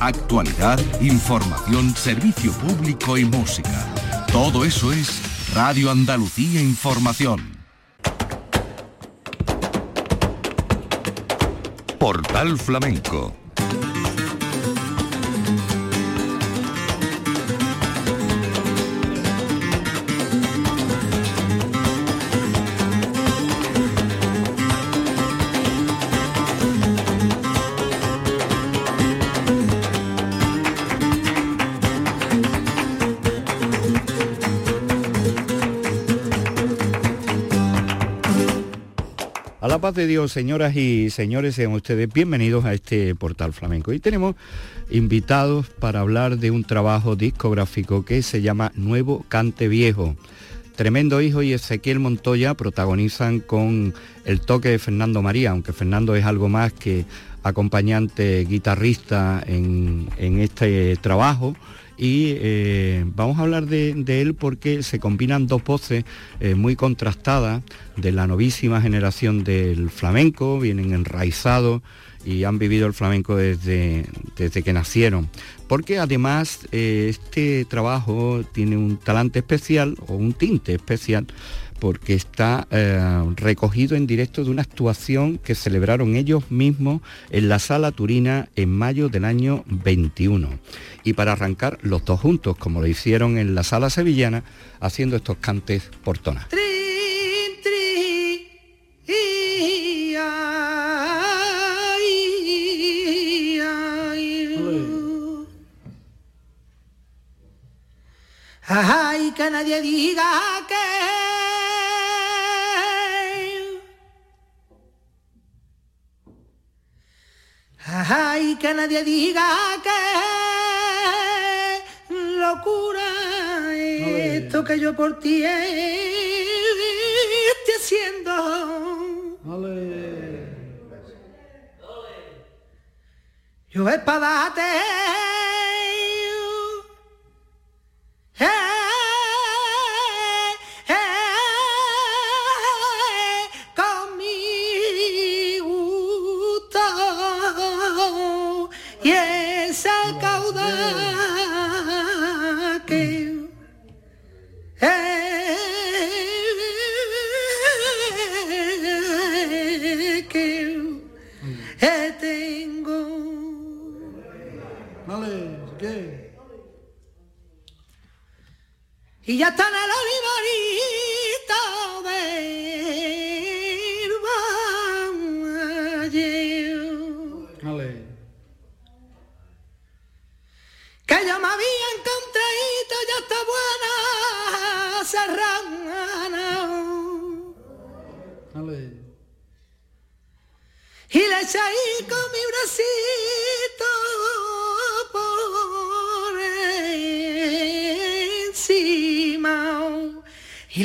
actualidad, información, servicio público y música. Todo eso es Radio Andalucía Información. Portal Flamenco paz de Dios, señoras y señores, sean ustedes bienvenidos a este portal flamenco. Y tenemos invitados para hablar de un trabajo discográfico que se llama Nuevo Cante Viejo. Tremendo Hijo y Ezequiel Montoya protagonizan con el toque de Fernando María, aunque Fernando es algo más que acompañante guitarrista en, en este trabajo y eh, vamos a hablar de, él porque se combinan dos voces eh, muy contrastadas de la novísima generación del flamenco, vienen enraizados y han vivido el flamenco desde, desde que nacieron. Porque además eh, este trabajo tiene un talante especial o un tinte especial porque está eh, recogido en directo de una actuación que celebraron ellos mismos en la Sala Turina en mayo del año 21. Y para arrancar los dos juntos, como lo hicieron en la Sala Sevillana, haciendo estos cantes por tonas. Ay, que nadie diga que Ay, que nadie diga que locura esto que yo por ti estoy haciendo. Yo es y ya está en el olivarito del valle. Que yo me había encontrado, ya está buena serrana. Y le eché ahí con mi bracito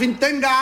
fin tenga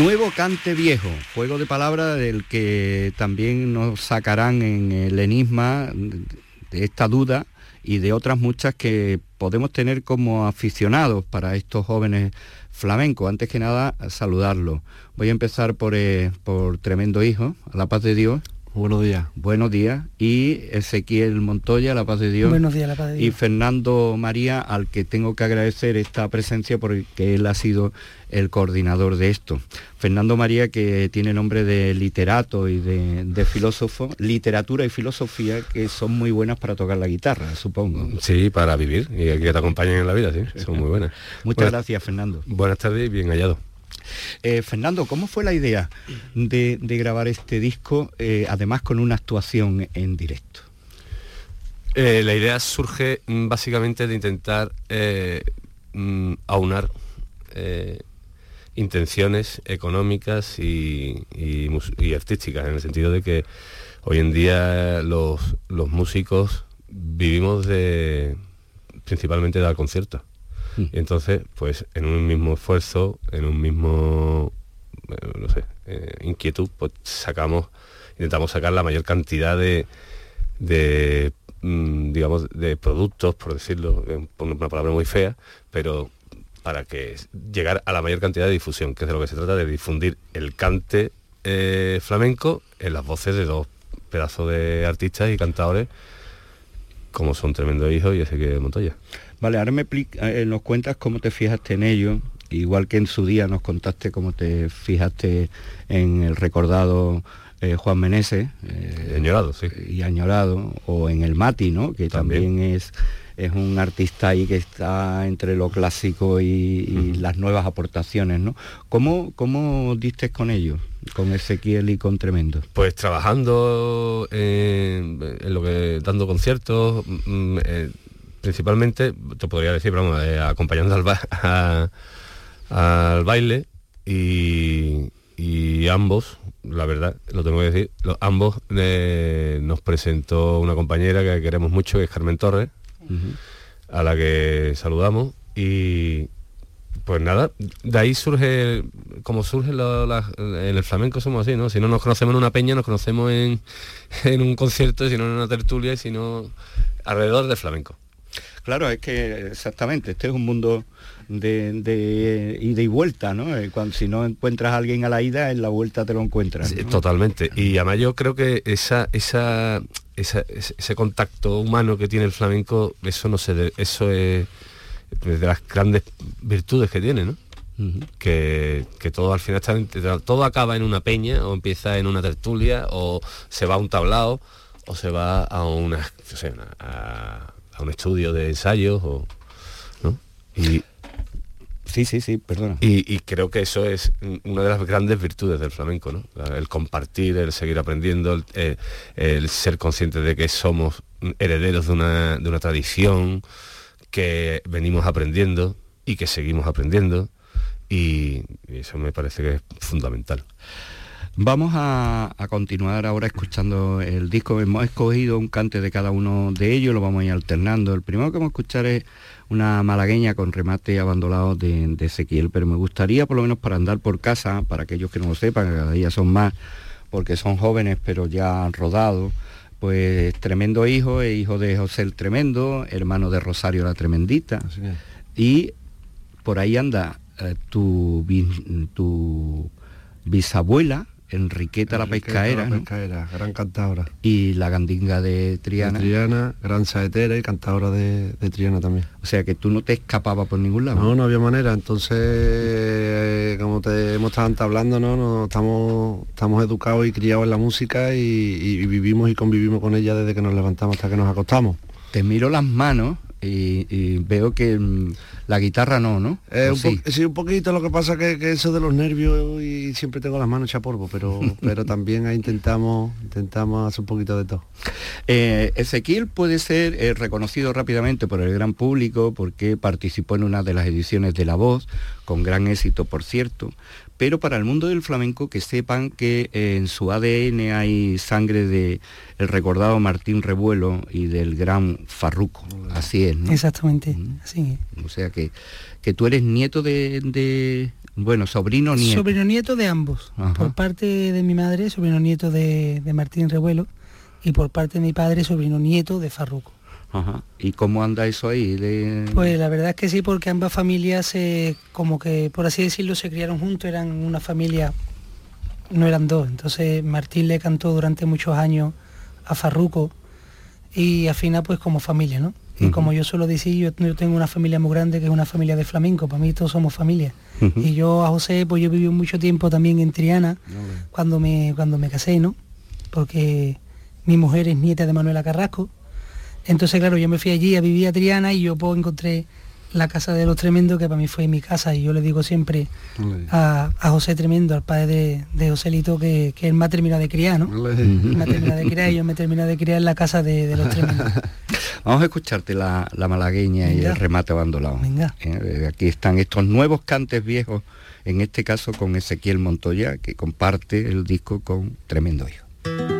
Nuevo cante viejo, juego de palabras del que también nos sacarán en el enigma de esta duda y de otras muchas que podemos tener como aficionados para estos jóvenes flamencos. Antes que nada, saludarlos. Voy a empezar por, eh, por Tremendo Hijo, a la paz de Dios. Buenos días. Buenos días. Y Ezequiel Montoya, la paz de Dios. Buenos días, la paz de Dios. Y Fernando María, al que tengo que agradecer esta presencia porque él ha sido el coordinador de esto. Fernando María, que tiene nombre de literato y de, de filósofo, literatura y filosofía que son muy buenas para tocar la guitarra, supongo. Sí, para vivir y que te acompañen en la vida, sí, son muy buenas. Muchas Buenas- gracias, Fernando. Buenas tardes y bien hallado. Eh, Fernando, ¿cómo fue la idea de, grabar este disco, eh, además con una actuación en directo? Eh, la idea surge mm, básicamente de intentar mm, aunar intenciones económicas y, artísticas, en el sentido de que hoy en día los, los músicos vivimos de principalmente de dar conciertos. Mm. Entonces, pues en un mismo esfuerzo, en un mismo, eh, eh, inquietud, pues sacamos, intentamos sacar la mayor cantidad de, mm, digamos, de productos, por decirlo, una palabra muy fea, pero para que llegar a la mayor cantidad de difusión, que es de lo que se trata, de difundir el cante eh, flamenco en las voces de dos pedazos de artistas y cantadores como son Tremendo Hijo y Ezequiel Montoya. Vale, ahora me eh, nos cuentas cómo te fijaste en ello, igual que en su día nos contaste cómo te fijaste en el recordado eh, Juan Meneses. eh, Añorado, sí. Y añorado, o en el Mati, ¿no? Que también, También. es, es un artista ahí que está entre lo clásico y, y las nuevas aportaciones, ¿no? ¿Cómo, ¿Cómo diste con ellos? Con Ezequiel y con Tremendo. Pues trabajando en, en lo que dando conciertos, mm, eh, principalmente, te podría decir, vamos, eh, acompañando al, ba- a- al baile y, y ambos, la verdad, lo tengo que decir, lo- ambos eh, nos presentó una compañera que queremos mucho, que es Carmen Torres, a la que saludamos y pues nada, de ahí surge, como surge lo- la- en el flamenco somos así, ¿no? Si no nos conocemos en una peña, nos conocemos en, en un concierto, si no en una tertulia y si no alrededor del flamenco. Claro, es que exactamente, este es un mundo de, de ida y vuelta, ¿no? Eh, Cuando, si no encuentras a alguien a la ida, en la vuelta te lo encuentras. Sí. Totalmente. Y además yo creo que esa, esa, esa- ese contacto humano que tiene el flamenco, eso no se eso es de las grandes virtudes que tiene, ¿no? que, todo al final está, todo acaba en una peña o empieza en una tertulia o se va a un tablao o se va a una, a, un estudio de ensayos o ¿no? y Sí, sí, sí, perdona. Y, creo que eso es una de las grandes virtudes del flamenco, ¿no? El compartir, el seguir aprendiendo, el, eh, ser consciente de que somos herederos de una, de una tradición, que venimos aprendiendo y que seguimos aprendiendo y, eso me parece que es fundamental. Vamos a, continuar ahora escuchando el disco. Hemos escogido un cante de cada uno de ellos, lo vamos a ir alternando. El primero que vamos a escuchar es una malagueña con remate abandonado de, Ezequiel, pero me gustaría por lo menos para andar por casa, para aquellos que no lo sepan, que cada día son más, porque son jóvenes pero ya han rodado, pues tremendo hijo, es hijo de José el Tremendo, hermano de Rosario la Tremendita. Y por ahí anda eh, tu, tu bisabuela, Enriqueta, la pescaera. La gran cantadora. Y la gandinga de Triana. Triana, gran saetera y cantadora de, Triana también. O sea que tú no te escapabas por ningún lado. No, no había manera. Entonces, eh, como te hemos estado hablando, ¿no? no estamos, estamos educados y criados en la música y vivimos y convivimos con ella desde que nos levantamos hasta que nos acostamos. Te miro las manos y, veo que mm, la guitarra no, ¿no? Eh, sí? un poquito, lo que pasa que, que eso de los nervios y siempre tengo las manos hechas polvo, pero, pero también intentamos, intentamos hacer un poquito de todo. Eh, Ezequiel puede ser eh, reconocido rápidamente por el gran público porque participó en una de las ediciones de La Voz, con gran éxito por cierto, pero para el mundo del flamenco que sepan que en su ADN hay sangre de el recordado Martín Revuelo y del gran Farruco. Así es, ¿no? Exactamente, así O sea que, que tú eres nieto de, bueno, sobrino nieto. Sobrino nieto de ambos. Por parte de mi madre, sobrino nieto de, de Martín Revuelo y por parte de mi padre, sobrino nieto de Farruco. ¿Y cómo anda eso ahí? Pues la verdad es que sí, porque ambas familias, como que, por así decirlo, se criaron juntos, eran una familia, no eran dos. Entonces Martín le cantó durante muchos años a Farruco y afina pues como familia, ¿no? Y como yo suelo decir, yo, tengo una familia muy grande que es una familia de flamenco, para mí todos somos familia. Y yo a José, pues yo viví mucho tiempo también en Triana, cuando, me, cuando me casé, ¿no? Porque mi mujer es nieta de Manuela Carrasco, entonces, claro, yo me fui allí a vivir a Triana y yo pues, encontré la casa de los tremendos, que para mí fue mi casa, y yo le digo siempre a, José Tremendo, al padre de, de Joselito, que, que él me ha terminado de criar, ¿no? me ha terminado de criar y yo me he terminado de criar en la casa de, los tremendos. Vamos a escucharte la, malagueña y el remate abandonado. Venga. Eh, aquí están estos nuevos cantes viejos, en este caso con Ezequiel Montoya, que comparte el disco con Tremendo Hijo.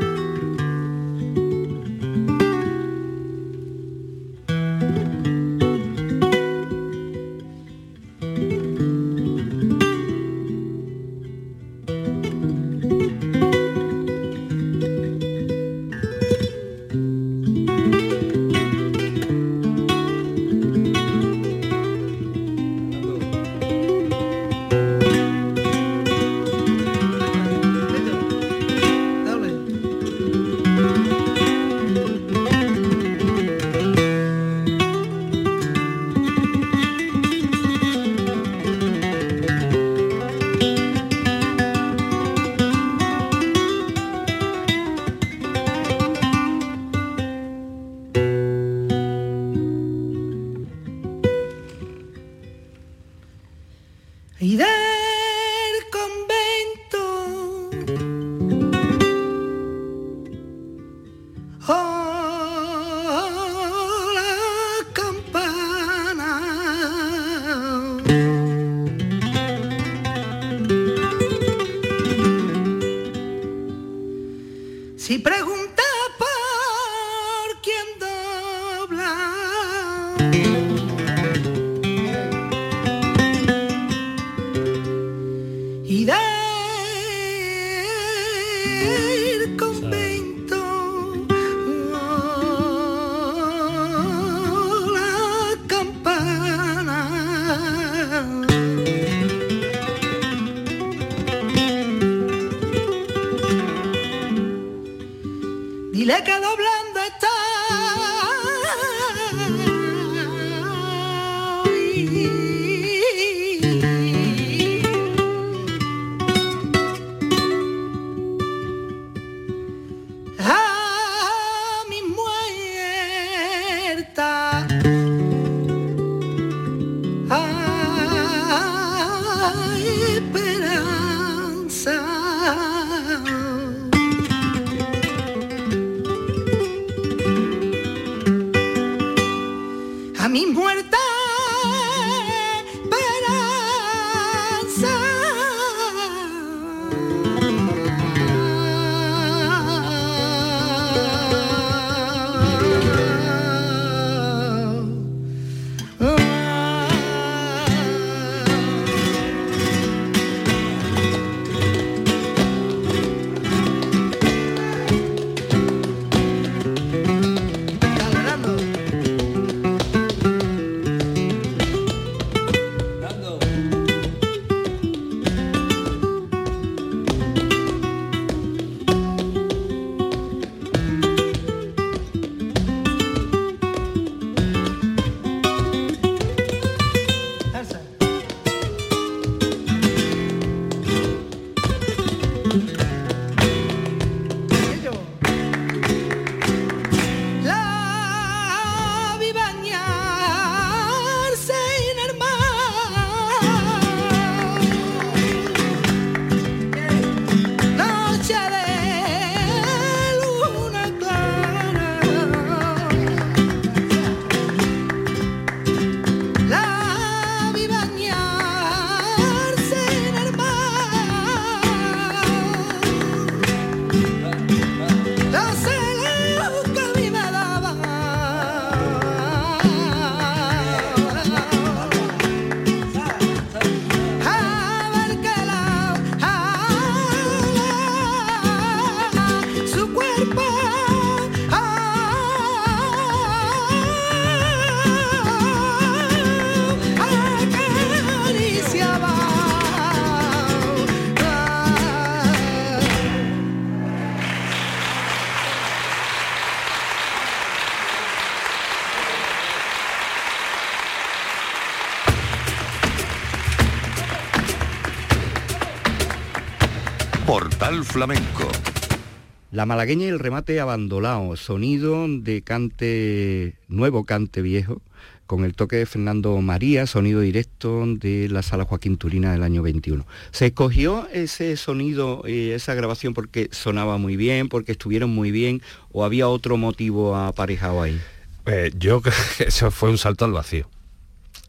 La malagueña y el remate abandonado, sonido de cante nuevo, cante viejo, con el toque de Fernando María, sonido directo de la sala Joaquín Turina del año 21. ¿Se escogió ese sonido y esa grabación porque sonaba muy bien, porque estuvieron muy bien, o había otro motivo aparejado ahí? Eh, yo creo que eso fue un salto al vacío.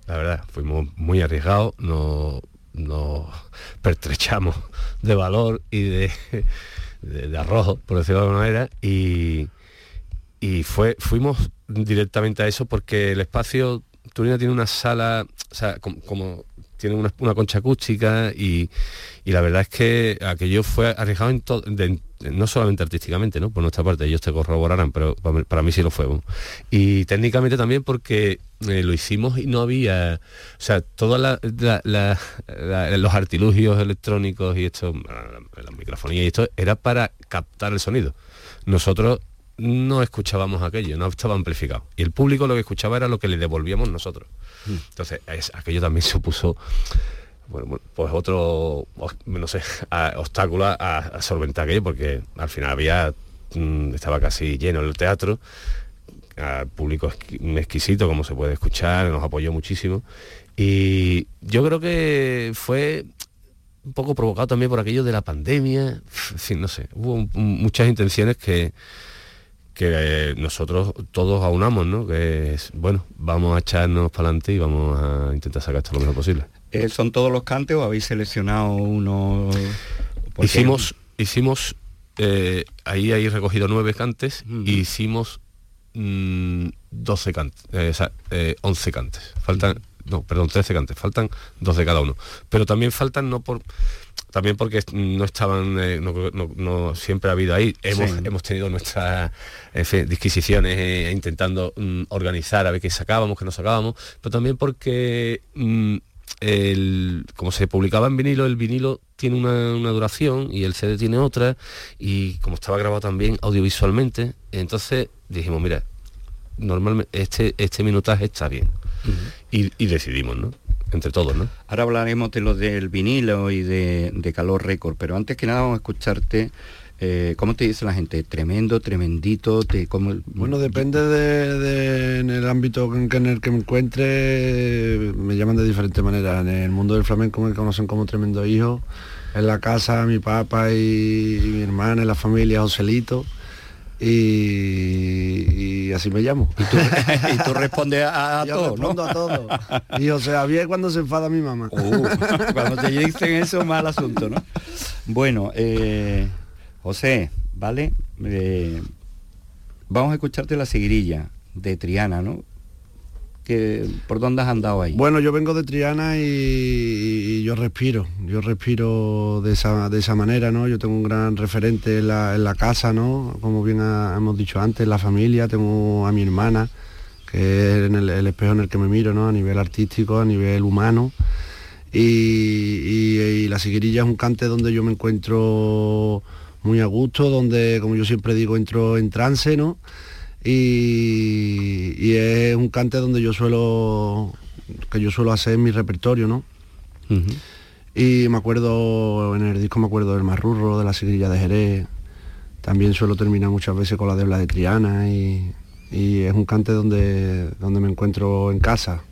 La verdad, fuimos muy arriesgados, no, nos pertrechamos de valor y de, de, arrojo, por decirlo de alguna manera, y, y fue, fuimos directamente a eso porque el espacio Turina tiene una sala, o sea, como, tiene una, concha acústica y, y, la verdad es que aquello fue arriesgado en todo, no solamente artísticamente, ¿no? Por nuestra parte, ellos te corroborarán, pero para mí sí lo fue. Y técnicamente también porque eh, lo hicimos y no había, o sea, todos los artilugios electrónicos y esto, la, microfonía y esto, era para captar el sonido. Nosotros no escuchábamos aquello, no estaba amplificado. Y el público lo que escuchaba era lo que le devolvíamos nosotros. Mm. Entonces, aquello también supuso bueno, pues otro, no sé, obstáculo a, solventar aquello, porque al final había, mm, estaba casi lleno el teatro, al público exquisito, como se puede escuchar, nos apoyó muchísimo. Y yo creo que fue un poco provocado también por aquello de la pandemia, en fin, no sé, hubo muchas intenciones que, que nosotros todos aunamos, ¿no? Que es, bueno, vamos a echarnos para adelante y vamos a intentar sacar esto lo mejor posible. Eh, ¿Son todos los cantes o habéis seleccionado uno? Hicimos, hicimos eh, ahí hay recogido nueve cantes y hicimos 12 mm, cantes, eh, 11 eh, cantes. Faltan, no, perdón, 13 cantes, faltan dos de cada uno. Pero también faltan no por también porque no estaban, no, siempre ha habido ahí. Hemos, hemos tenido nuestras disquisiciones intentando mm, organizar a ver qué sacábamos, qué no sacábamos, pero también porque mm, el, como se publicaba en vinilo, el vinilo tiene una, duración y el CD tiene otra, y como estaba grabado también audiovisualmente, entonces dijimos, mira, normalmente este, este minutaje está bien. y, decidimos, ¿no? Entre todos, ¿no? Ahora hablaremos de lo del vinilo y de, de Calor Récord, pero antes que nada vamos a escucharte eh, ¿Cómo te dice la gente? ¿Tremendo, tremendito? Te, Bueno, depende de, en el ámbito en, el que me encuentre, me llaman de diferentes maneras. En el mundo del flamenco me conocen como tremendo hijo. En la casa mi papá y, mi hermana, en la familia Joselito. Y, así me llamo. Y tú, respondes a, todo, respondo a todo. Y o sea, bien cuando se enfada mi mamá. Uh, cuando te dicen eso, mal asunto, ¿no? Bueno, eh, José, ¿vale? Eh, vamos a escucharte la seguirilla de Triana, ¿no? Que, ¿Por dónde has andado ahí? Bueno, yo vengo de Triana y, yo respiro, yo respiro de esa, de esa, manera, ¿no? Yo tengo un gran referente en la, casa, ¿no? Como bien hemos dicho antes, la familia, tengo a mi hermana, que es el, espejo en el que me miro, ¿no? A nivel artístico, a nivel humano. Y, y la seguirilla es un cante donde yo me encuentro muy a gusto, donde, como yo siempre digo, entro en trance, ¿no? Y, es un cante donde yo suelo, que yo suelo hacer mi repertorio, ¿no? Y me acuerdo, en el disco me acuerdo del Marrurro, de la Sigrilla de Jerez. También suelo terminar muchas veces con la Debla de Triana y, y es un cante donde, donde me encuentro en casa.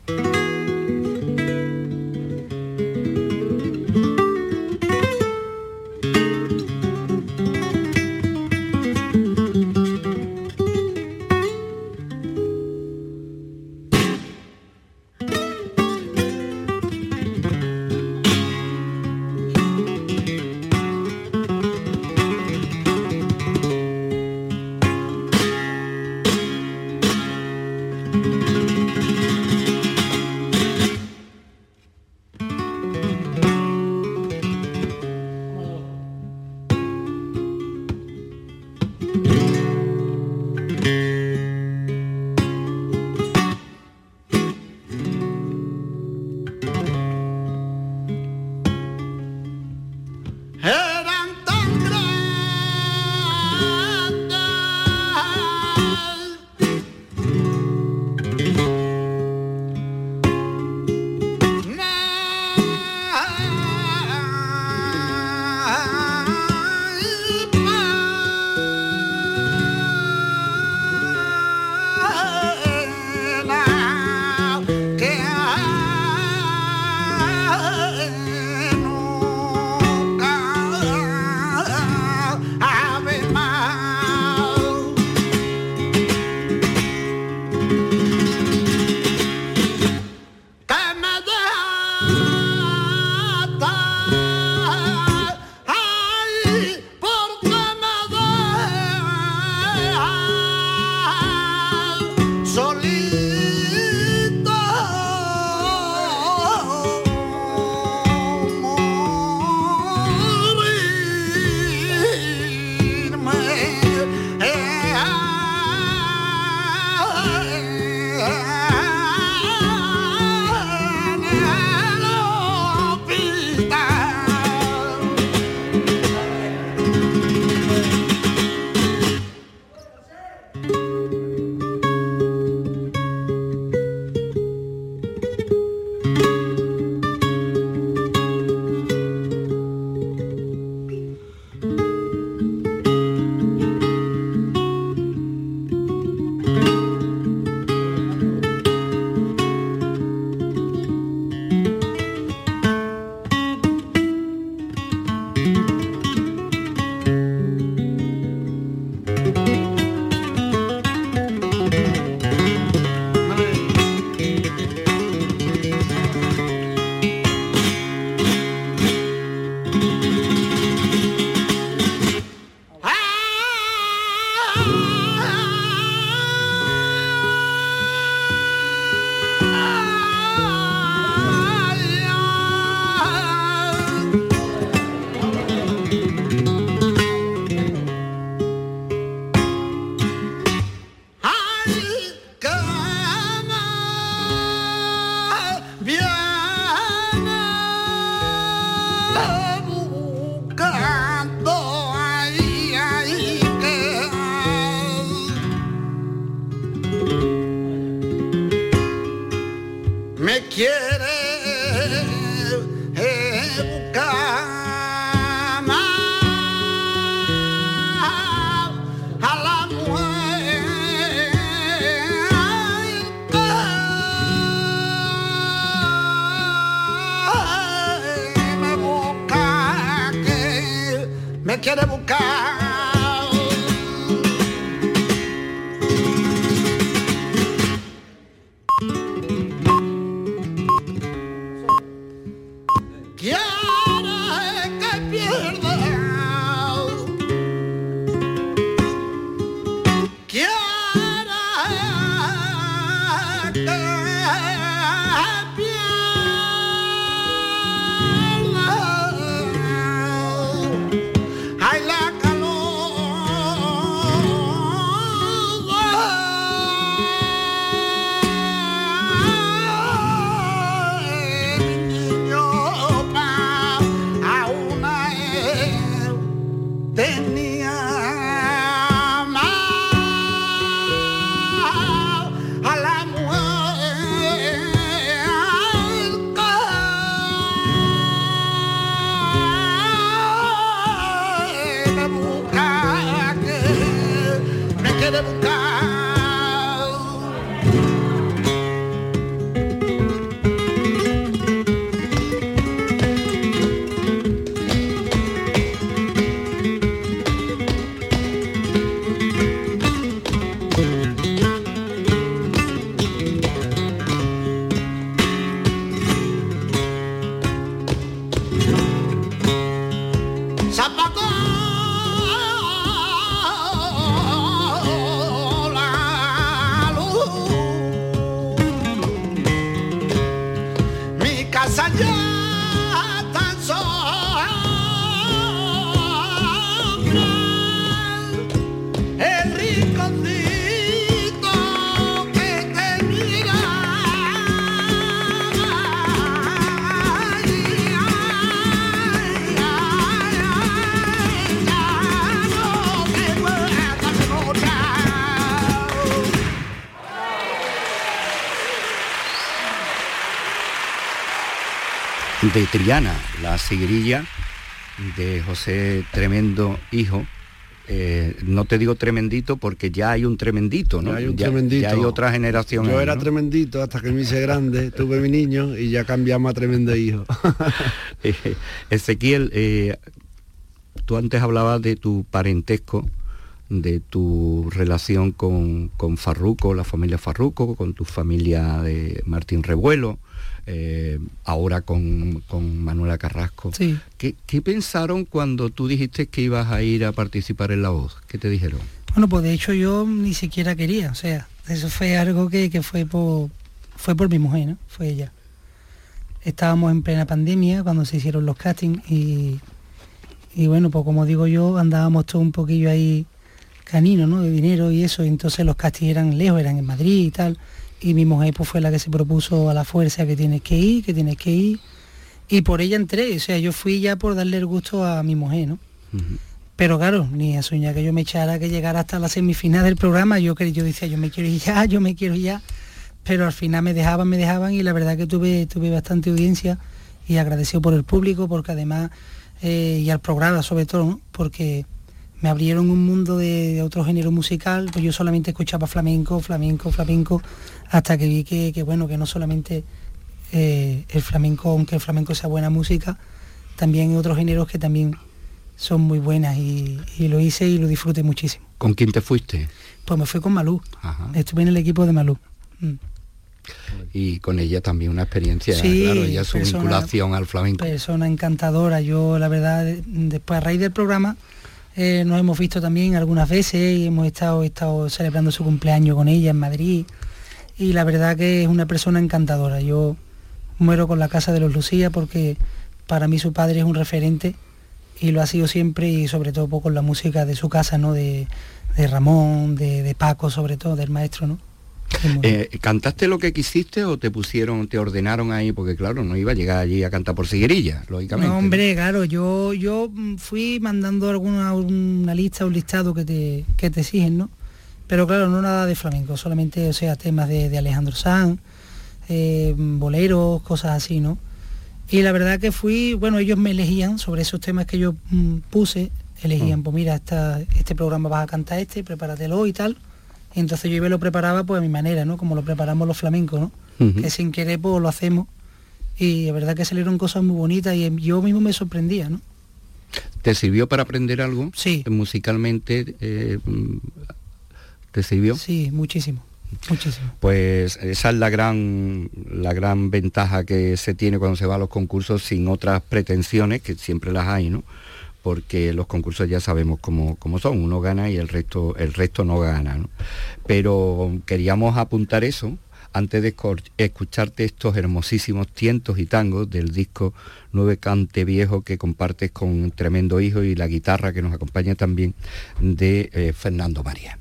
te. De Triana, la sigrilla de José Tremendo Hijo. Eh, no te digo tremendito porque ya hay un tremendito, ¿no? Ya hay un tremendito. Ya hay otra generación. Yo era tremendito hasta que me hice grande, tuve mi niño y ya cambiamos a tremendo hijo. Eh, Ezequiel, eh, tú antes hablabas de tu parentesco, de tu relación con, con Farruco, la familia Farruco, con tu familia de Martín Revuelo eh, ahora con, Manuela Carrasco. ¿Qué, pensaron cuando tú dijiste que ibas a ir a participar en La Voz? ¿Qué te dijeron? Bueno, pues de hecho yo ni siquiera quería, o sea, eso fue algo que, fue, por, fue por mi mujer, ¿no? Fue ella. Estábamos en plena pandemia cuando se hicieron los castings y, y bueno, pues como digo yo, andábamos todo un poquillo ahí canino, ¿no? De dinero y eso, y entonces los castings eran lejos, eran en Madrid y tal y mi mujer pues, fue la que se propuso a la fuerza que tienes que ir, que tienes que ir. Y por ella entré, o sea, yo fui ya por darle el gusto a mi mujer, ¿no? Pero claro, ni a soñar que yo me echara que llegara hasta la semifinal del programa, yo, yo decía, yo me quiero ir ya, yo me quiero ir ya. Pero al final me dejaban, me dejaban y la verdad que tuve, tuve bastante audiencia y agradecido por el público, porque además, eh, y al programa sobre todo, porque me abrieron un mundo de, otro género musical, pues yo solamente escuchaba flamenco, flamenco, flamenco, hasta que vi que, bueno, que no solamente eh, el flamenco, aunque el flamenco sea buena música, también hay otros géneros que también son muy buenas y, lo hice y lo disfruté muchísimo. ¿Con quién te fuiste? Pues me fui con Malú, estuve en el equipo de Malú. Mm. Y con ella también una experiencia, claro, ella su vinculación al flamenco. Persona encantadora, yo la verdad, después a raíz del programa, eh, nos hemos visto también algunas veces y hemos estado, estado celebrando su cumpleaños con ella en Madrid y la verdad que es una persona encantadora. Yo muero con la casa de los Lucía porque para mí su padre es un referente y lo ha sido siempre y sobre todo con la música de su casa, ¿no? De, Ramón, de, de, Paco sobre todo, del maestro, ¿no? Eh, ¿Cantaste lo que quisiste o te pusieron, te ordenaron ahí? Porque claro, no iba a llegar allí a cantar por siguerilla, lógicamente. No, hombre, claro, yo, yo fui mandando alguna una lista, un listado que te, que te exigen, ¿no? Pero claro, no nada de flamenco, solamente, o sea, temas de, Alejandro Sanz, eh, boleros, cosas así, ¿no? Y la verdad que fui, bueno, ellos me elegían sobre esos temas que yo mm, puse, elegían, mm. pues mira, este programa vas a cantar este, prepáratelo y tal entonces yo iba y lo preparaba pues a mi manera, ¿no? Como lo preparamos los flamencos, ¿no? Que sin querer pues lo hacemos. Y la verdad que salieron cosas muy bonitas y yo mismo me sorprendía, ¿no? ¿Te sirvió para aprender algo? Sí. Musicalmente, eh, ¿te sirvió? Sí, muchísimo. Muchísimo. Pues esa es la gran, la gran ventaja que se tiene cuando se va a los concursos sin otras pretensiones, que siempre las hay, ¿no? Porque los concursos ya sabemos cómo, son, uno gana y el resto, el resto no gana. Pero queríamos apuntar eso antes de escucharte estos hermosísimos tientos y tangos del disco Nueve Cante Viejo que compartes con Tremendo Hijo y la guitarra que nos acompaña también de eh, Fernando María.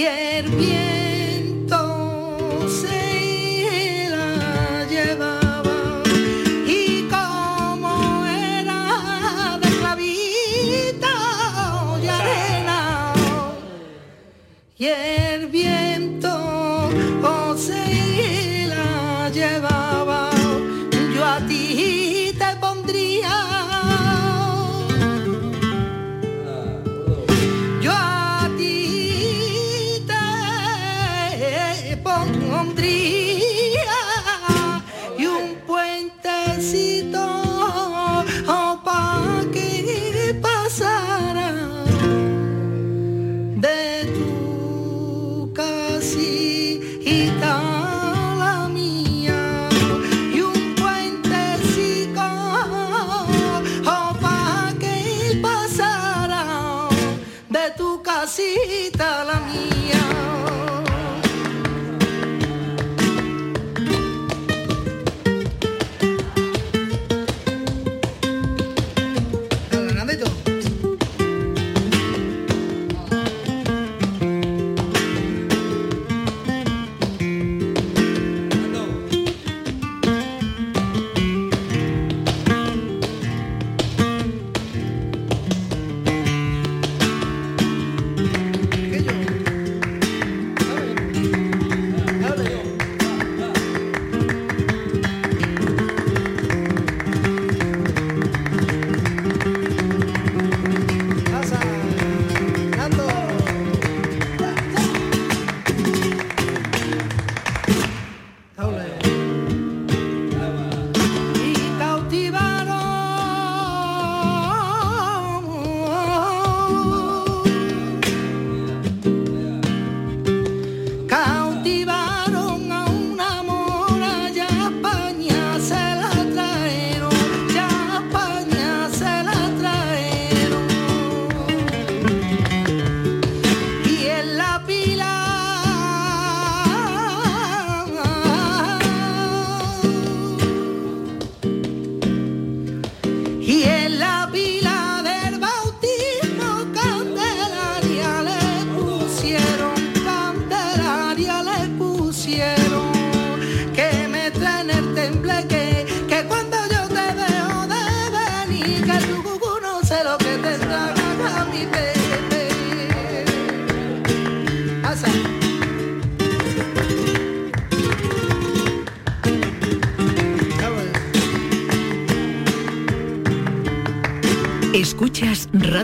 hierviendo.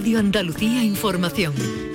Radio Andalucía Información.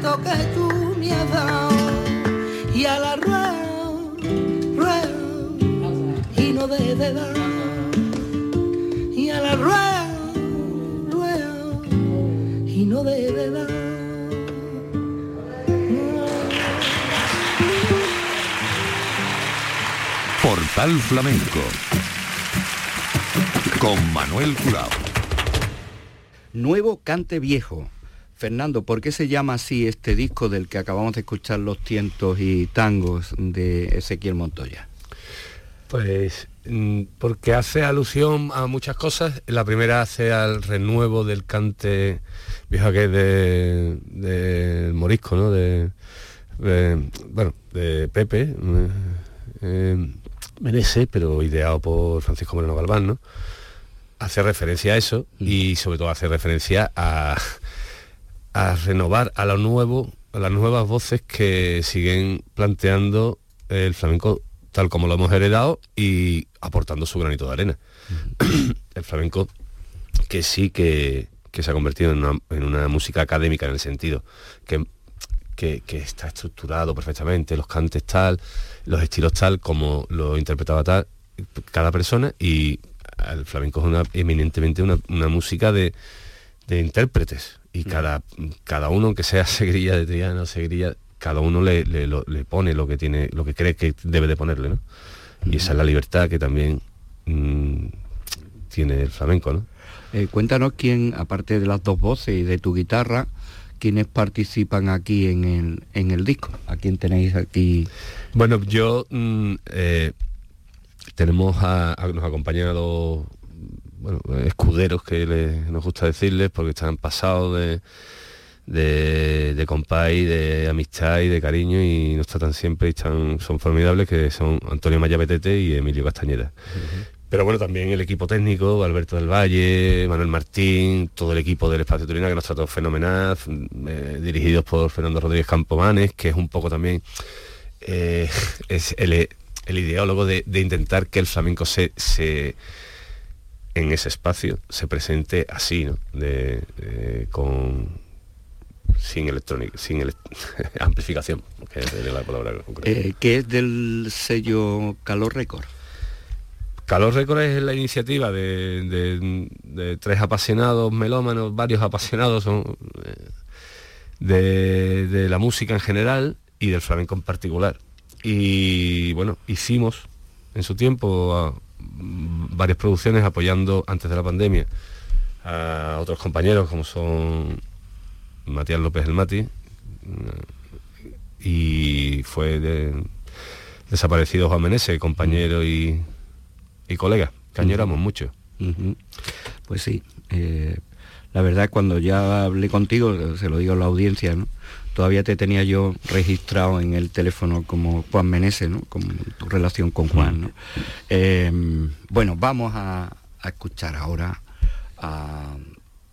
Paguito que tú me has dado. Y a la rueda, rueda, y no deje de dar. Y a la rueda, rueda, y no deje de dar. Portal Flamenco con Manuel Curao. Nuevo Cante Viejo. Fernando, ¿por qué se llama así este disco del que acabamos de escuchar los tientos y tangos de Ezequiel Montoya? Pues mm, porque hace alusión a muchas cosas. La primera hace al renuevo del cante viejo que es de, del morisco, ¿no? De, de- bueno, de Pepe, eh, eh, pero ideado por Francisco Moreno Galván, ¿no? Hace referencia a eso y sobre todo hace referencia a, a renovar a lo nuevo, a las nuevas voces que siguen planteando el flamenco tal como lo hemos heredado y aportando su granito de arena. el flamenco que sí que, que se ha convertido en una, en una música académica en el sentido que, que, que está estructurado perfectamente, los cantes tal, los estilos tal, como lo interpretaba tal cada persona y el flamenco es una, eminentemente una, una música de, de intérpretes y cada, cada uno, aunque sea Segrilla de Triana o Segrilla, cada uno le, le- pone lo que tiene, lo que cree que debe de ponerle, ¿no? Y esa es la libertad que también mm, tiene el flamenco, ¿no? Eh, cuéntanos quién, aparte de las dos voces y de tu guitarra, quiénes participan aquí en el, en el disco. ¿A quién tenéis aquí? Bueno, yo mm, eh, tenemos a, a- nos acompañan a los bueno, escuderos que nos gusta decirles porque están pasados de, de, de compay, de amistad y de cariño y nos tratan siempre y están, son formidables que son Antonio Maya Betete y Emilio Castañeda. Pero bueno, también el equipo técnico, Alberto del Valle, Manuel Martín, todo el equipo del Espacio Turina que nos trató fenomenal, eh, dirigidos por Fernando Rodríguez Campomanes, que es un poco también eh, es el, el ideólogo de, de intentar que el flamenco se, se en ese espacio se presente así, ¿no? De- de- con sin electrónica, sin ele- amplificación, que es la palabra concreta. Eh, que es del sello Calor Record. Calor Record es la iniciativa de, de- de tres apasionados melómanos, varios apasionados son, eh, de, de la música en general y del flamenco en particular. Y bueno, hicimos en su tiempo varias producciones apoyando antes de la pandemia a otros compañeros como son Matías López El Mati y fue de- desaparecido Juan Menese, compañero y, y colega, que añoramos mucho. Pues sí, eh, la verdad cuando ya hablé contigo, se lo digo a la audiencia, ¿no? Todavía te tenía yo registrado en el teléfono como Juan Menese, ¿no? como tu relación con Juan. ¿no? Eh, bueno, vamos a, a escuchar ahora a,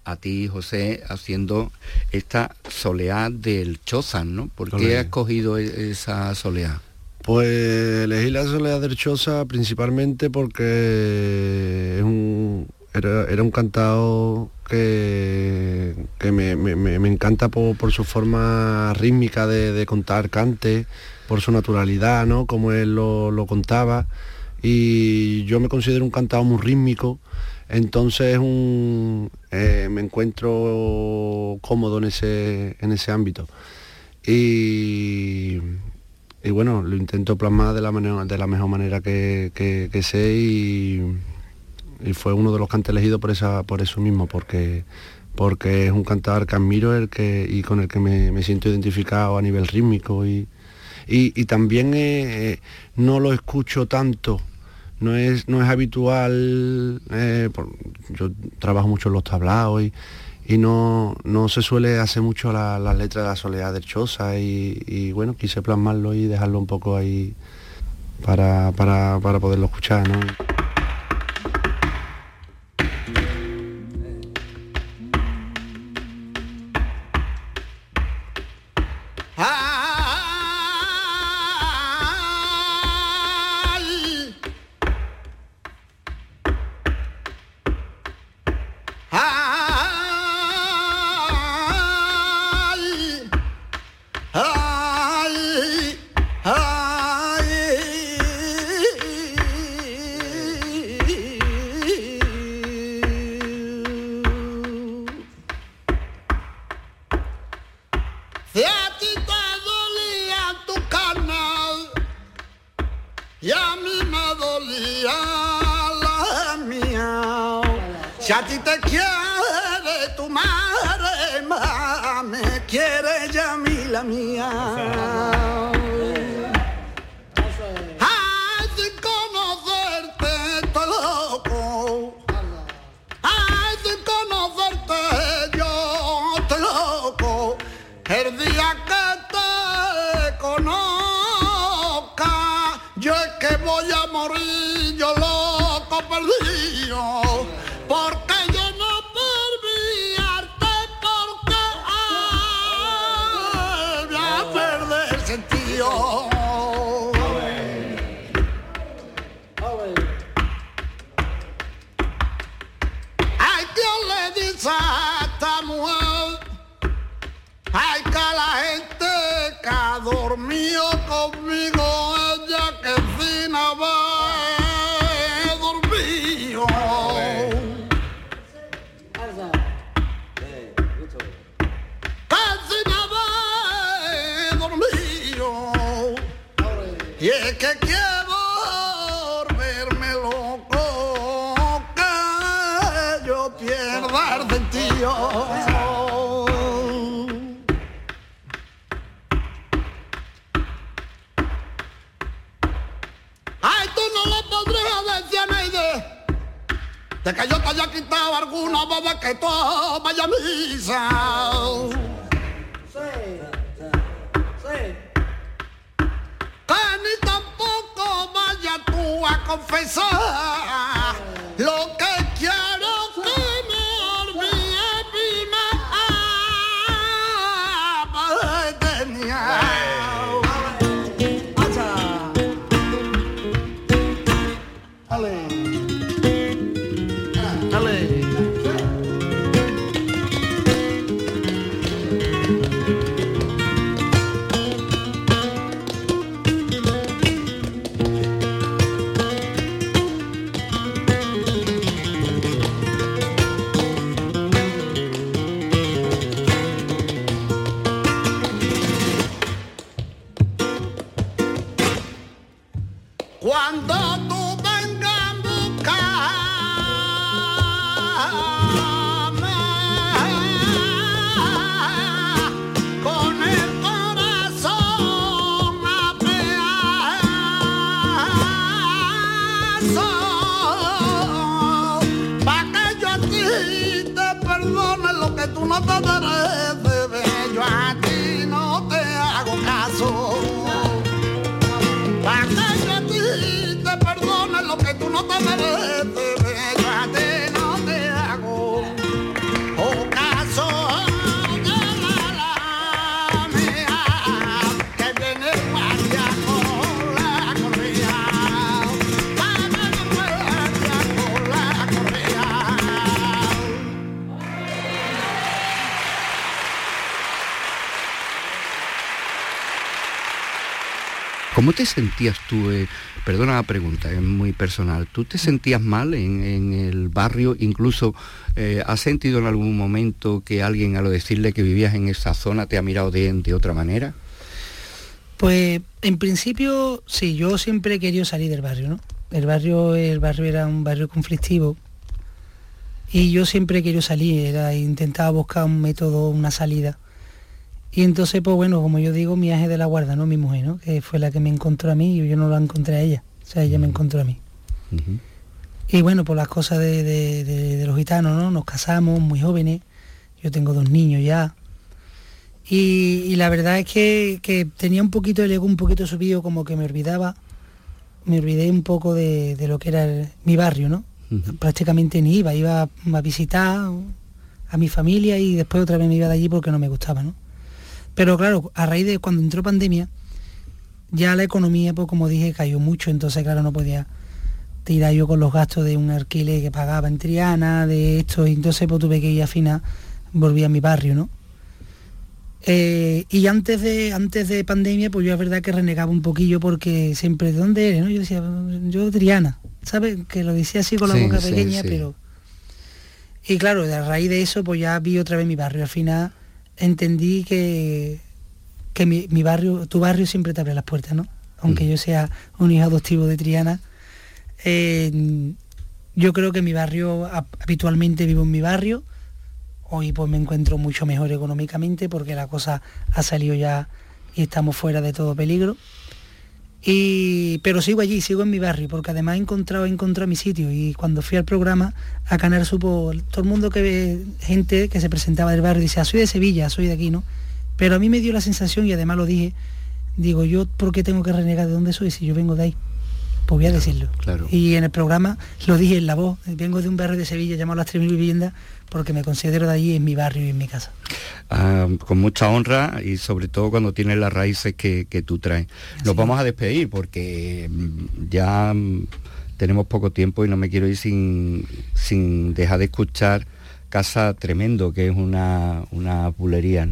a ti, José, haciendo esta soleá del Chozan, ¿no? ¿Por qué has cogido e- esa soleá? Pues elegí la soledad del Choza principalmente porque es un, era, un cantado que, me, encanta por, su forma rítmica de, contar cante, por su naturalidad, ¿no? Como él lo, contaba. Y yo me considero un cantado muy rítmico, entonces eh, me encuentro cómodo en ese, en ese ámbito. Y, bueno, lo intento plasmar de la, manera- de la mejor manera que sé y, y fue uno de los cantes elegidos por, esa, por eso mismo, porque, porque es un cantar que admiro el que, y con el que me, me siento identificado a nivel rítmico y, y, también eh, eh, no lo escucho tanto. No es, no es habitual, eh, por- yo trabajo mucho en los tablaos y, y no, no se suele hacer mucho la- las letras de la soledad del Choza y, y, bueno, quise plasmarlo y dejarlo un poco ahí para, para, para poderlo escuchar. ¿no? De que yo te haya quitado alguna vez que tú vayas a misa. que ni tampoco vaya tú a confesar ¿Cómo te sentías tú? eh, perdona la pregunta, es muy personal. ¿Tú te sentías mal en, el barrio? Incluso, eh, ¿has sentido en algún momento que alguien al decirle que vivías en esa zona te ha mirado de, de otra manera? Pues en principio, sí, yo siempre he querido salir del barrio, ¿no? El barrio, el barrio era un barrio conflictivo y yo siempre he querido salir, era, intentaba buscar un método, una salida. Y entonces, pues bueno, como yo digo, mi ángel de la guarda, ¿no? Mi mujer, ¿no? Que fue la que me encontró a mí y yo no la encontré a ella. O sea, ella me encontró a mí. Y bueno, por las cosas de, de- de- de los gitanos, ¿no? Nos casamos muy jóvenes, yo tengo dos niños ya. Y, y la verdad es que, que tenía un poquito el ego un poquito subido, como que me olvidaba, me olvidé un poco de, de lo que era el- mi barrio, ¿no? Prácticamente ni iba, iba a visitar a mi familia y después otra vez me iba de allí porque no me gustaba, ¿no? Pero claro, a raíz de cuando entró pandemia, ya la economía, pues como dije, cayó mucho, entonces claro, no podía tirar yo con los gastos de un alquiler que pagaba en Triana, de esto, y entonces pues tuve que ir a final, volví a mi barrio, ¿no? Eh, y antes de, antes de pandemia, pues yo es verdad que renegaba un poquillo porque siempre, ¿de dónde eres? no? Yo decía, yo Triana, ¿sabes? Que lo decía así con la Sí, boca sí, pequeña, sí. pero... Y claro, a raíz de eso, pues ya vi otra vez mi barrio. Al final entendí que, que mi, mi barrio, tu barrio siempre te abre las puertas, ¿no? Aunque Mm. yo sea un hijo adoptivo de Triana, eh, yo creo que mi barrio, hab- habitualmente vivo en mi barrio, hoy pues me encuentro mucho mejor económicamente porque la cosa ha salido ya y estamos fuera de todo peligro. Y, pero sigo allí, sigo en mi barrio, porque además he encontrado, he encontrado mi sitio. Y cuando fui al programa, a Canar supo, todo el mundo que ve, gente que se presentaba del barrio, dice, "Ah, soy de Sevilla, soy de aquí, ¿no? Pero a mí me dio la sensación, y además lo dije, digo, yo, ¿por qué tengo que renegar de dónde soy si yo vengo de ahí? Pues voy a decirlo. claro. Y en el programa lo dije en la voz, vengo de un barrio de Sevilla llamado Las 3.000 Viviendas, porque me considero de allí, en mi barrio y en mi casa. Ah, con mucha honra y sobre todo cuando tienes las raíces que, que tú traes. Nos vamos a despedir porque mm, ya mm, tenemos poco tiempo y no me quiero ir sin, sin dejar de escuchar Casa Tremendo, que es una, una bulería.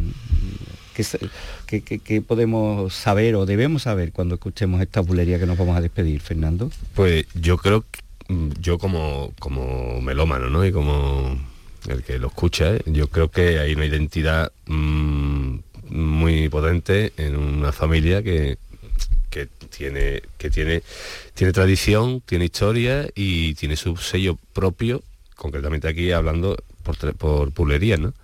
¿Qué, se- qué- qué- qué podemos saber o debemos saber cuando escuchemos esta bulería que nos vamos a despedir, Fernando? Pues yo creo que mm, yo como, como melómano, ¿no? Y como el que lo escucha, ¿eh? yo creo que hay una identidad mm, muy potente en una familia que, que tiene, que tiene, tiene tradición, tiene historia y tiene su sello propio, concretamente aquí hablando por, por pulería, ¿no?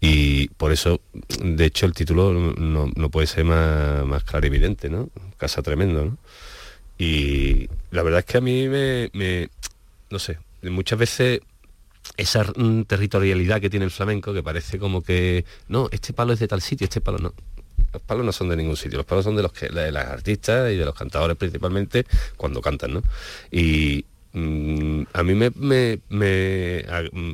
Y por eso, de hecho, el título no, no puede ser más, más claro evidente, ¿no? Casa Tremendo, ¿no? Y la verdad es que a mí me, no sé, muchas veces esa mm, territorialidad que tiene el flamenco, que parece como que, no, este palo es de tal sitio, este palo no. Los palos no son de ningún sitio, los palos son de los que de las artistas y de los cantadores principalmente cuando cantan, ¿no? Y mm, a mí me, mm,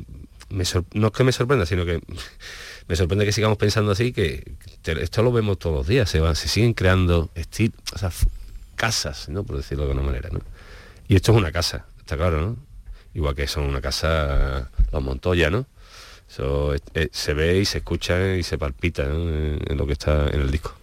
no es que me sorprenda, sino que me sorprende que sigamos pensando así, que esto lo vemos todos los días, se, van, se siguen creando esti- o sea, casas, ¿no? por decirlo de alguna manera. ¿no? Y esto es una casa, está claro, ¿no? Igual que son una casa los Montoya, ¿no? Se ve y se escucha y se palpita en, en lo que está en el disco.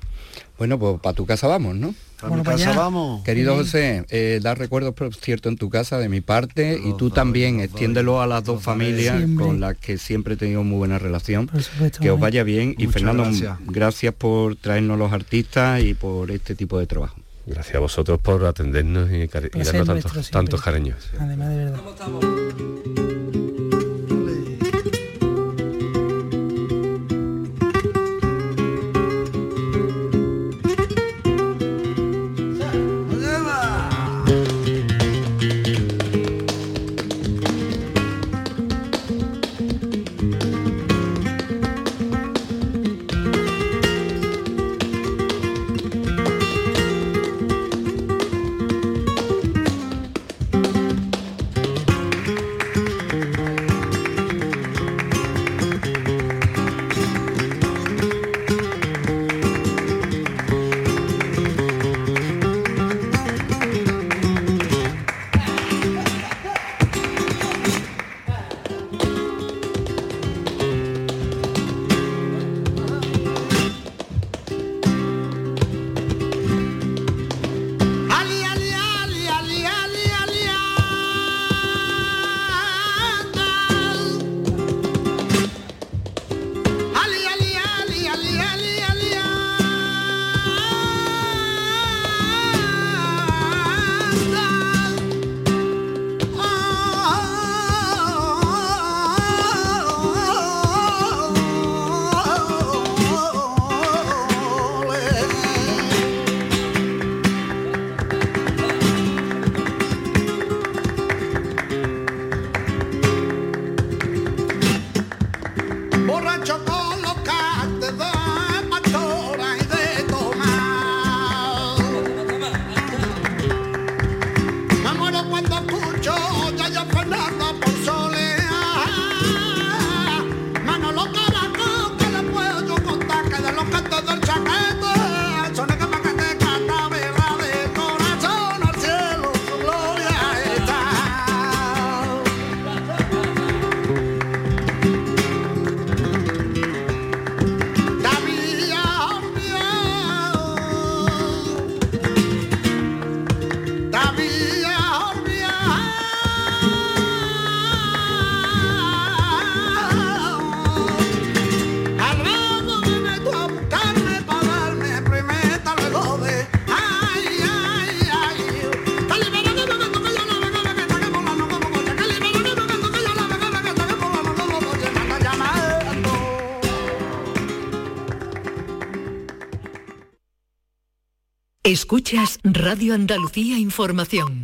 Bueno, pues para tu casa vamos, ¿no? A Bueno, mi para casa vamos. Querido José, eh, da recuerdos, por cierto, en tu casa de mi parte y tú doy, también, extiéndelo doy, a las dos familias Siempre. con las que siempre he tenido muy buena relación. Por supuesto. Que os vaya bien y Fernando, gracias. gracias por traernos los artistas y por este tipo de trabajo. Gracias a vosotros por atendernos y, cari- y darnos tantos, tantos cariños. Además de verdad. Escuchas Radio Andalucía Información.